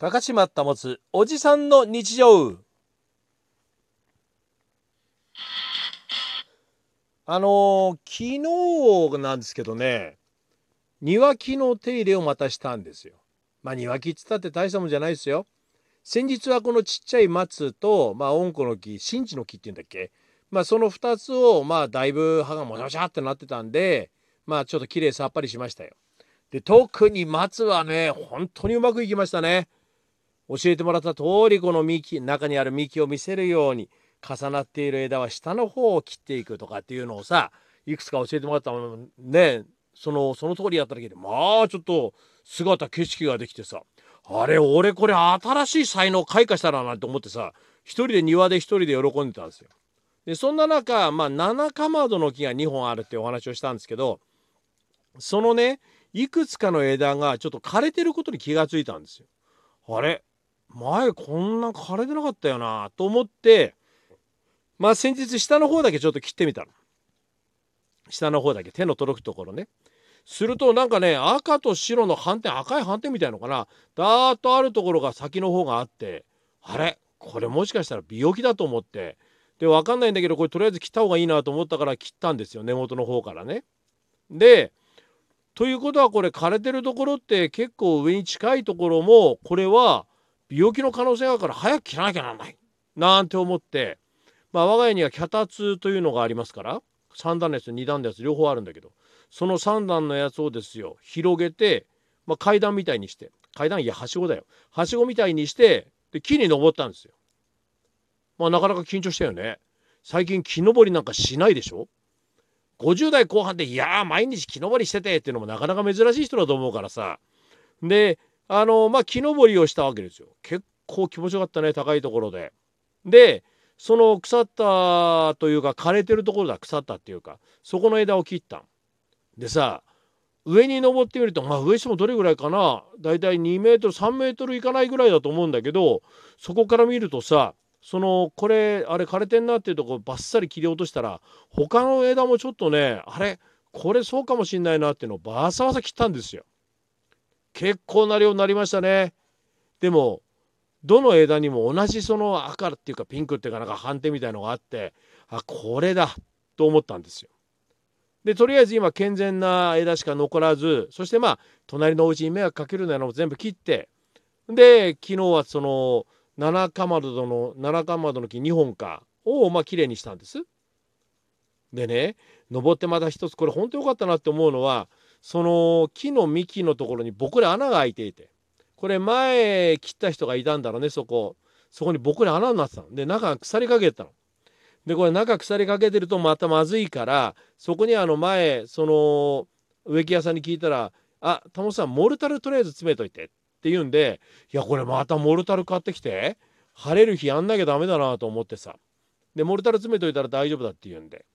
高島保つおじさんの日常あのー昨日なんですけどね庭木の手入れをまたしたんですよ。まあ庭木っつったって大したもんじゃないですよ。先日はこのちっちゃい松と、まあ、温子の木新地の木っていうんだっけまあその2つをまあだいぶ葉がもしゃもしゃってなってたんでまあちょっと綺麗さっぱりしましたよ。で特に松はね本当にうまくいきましたね。教えてもらった通りこの幹中にある幹を見せるように重なっている枝は下の方を切っていくとかっていうのをさいくつか教えてもらったのねそのその通りやっただけでまあちょっと姿景色ができてさあれ俺これ新しい才能開花したななんて思ってさ一人で庭で一人で喜んでたんですよ。でそんな中まあ七かまどの木が2本あるってお話をしたんですけどそのねいくつかの枝がちょっと枯れてることに気がついたんですよ。あれ前こんな枯れてなかったよなと思ってまあ先日下の方だけちょっと切ってみたの。下の方だけ手の届くところね。するとなんかね赤と白の斑点赤い斑点みたいのかなだーっとあるところが先の方があってあれこれもしかしたら病気だと思ってで分かんないんだけどこれとりあえず切った方がいいなと思ったから切ったんですよ根元の方からね。でということはこれ枯れてるところって結構上に近いところもこれは病気の可能性があるから早く切らなきゃならないなんて思ってまあ我が家には脚立というのがありますから3段のやつ2段のやつ両方あるんだけどその3段のやつをですよ広げて、まあ、階段みたいにして階段いやはしごだよはしごみたいにしてで木に登ったんですよ。まあなかなか緊張したよね。最近木登りなんかしないでしょ？50代後半でいやー毎日木登りしててっていうのもなかなか珍しい人だと思うからさであのまあ木登りをしたわけですよ。結構気持ちよかったね高いところで。でその腐ったというか枯れてるところだ腐ったっていうかそこの枝を切ったん。でさ上に登ってみるとまあ上してもどれぐらいかなだいたい2メートル3メートルいかないぐらいだと思うんだけどそこから見るとさそのこれあれ枯れてんなっていうとこバッサリ切り落としたら他の枝もちょっとねあれこれそうかもしんないなっていうのをバサバサ切ったんですよ。結構な量になりましたね。でもどの枝にも同じその赤っていうかピンクっていうかなんか斑点みたいのがあってあこれだと思ったんですよ。でとりあえず今健全な枝しか残らずそしてまあ隣のお家に迷惑かけるようなのも全部切ってで昨日はその七かまどの七かまどの木2本かをまあきれいにしたんです。でね登ってまた一つこれ本当良かったなって思うのはその木の幹のところにボコリ穴が開いていてこれ前切った人がいたんだろうねそこ。そこにボコリ穴になってたの。で中が腐りかけてたの。でこれ中腐りかけてるとまたまずいからそこにあの前その植木屋さんに聞いたら「あタモさんモルタルとりあえず詰めといて」って言うんでいやこれまたモルタル買ってきて晴れる日やんなきゃダメだなと思ってさ。でモルタル詰めといたら大丈夫だって言うんで。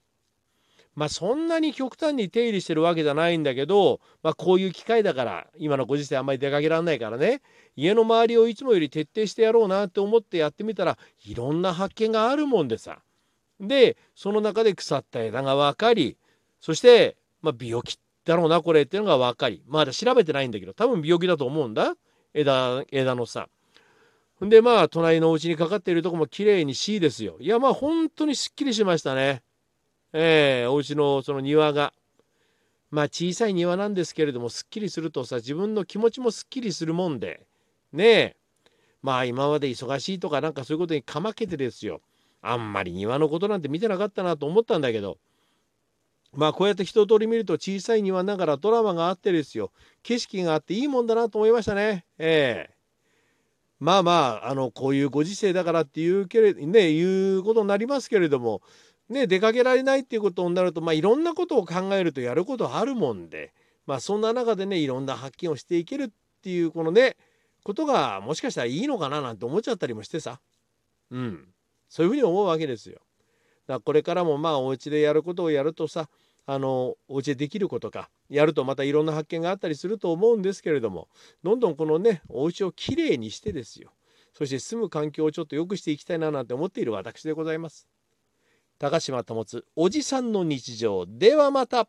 まあそんなに極端に手入れしてるわけじゃないんだけど、まあ、こういう機会だから今のご時世あんまり出かけられないからね家の周りをいつもより徹底してやろうなって思ってやってみたらいろんな発見があるもんでさでその中で腐った枝が分かりそして、まあ、病気だろうなこれっていうのが分かりまだ調べてないんだけど多分病気だと思うんだ枝枝のさ。んでまあ隣のお家にかかっているとこも綺麗に C ですよ。いやまあ本当にすっきりしましたね。えー、お家のその庭が。まあ小さい庭なんですけれどもすっきりするとさ自分の気持ちもすっきりするもんでねえ。まあ今まで忙しいとかなんかそういうことにかまけてですよ。あんまり庭のことなんて見てなかったなと思ったんだけど。まあこうやって一通り見ると小さい庭ながらドラマがあってですよ。景色があっていいもんだなと思いましたね。ええ。まあまああのこういうご時世だからっていうけれねいうことになりますけれどもね出かけられないっていうことになるとまあいろんなことを考えるとやることあるもんでまあそんな中でねいろんな発見をしていけるっていうこのねことがもしかしたらいいのかななんて思っちゃったりもしてさうんそういうふうに思うわけですよ。だからこれからもまあお家でやることをやるとさあのお家でできることかやるとまたいろんな発見があったりすると思うんですけれどもどんどんこのねお家をきれいにしてですよそして住む環境をちょっと良くしていきたいななんて思っている私でございます。高島保おじさんの日常。ではまた。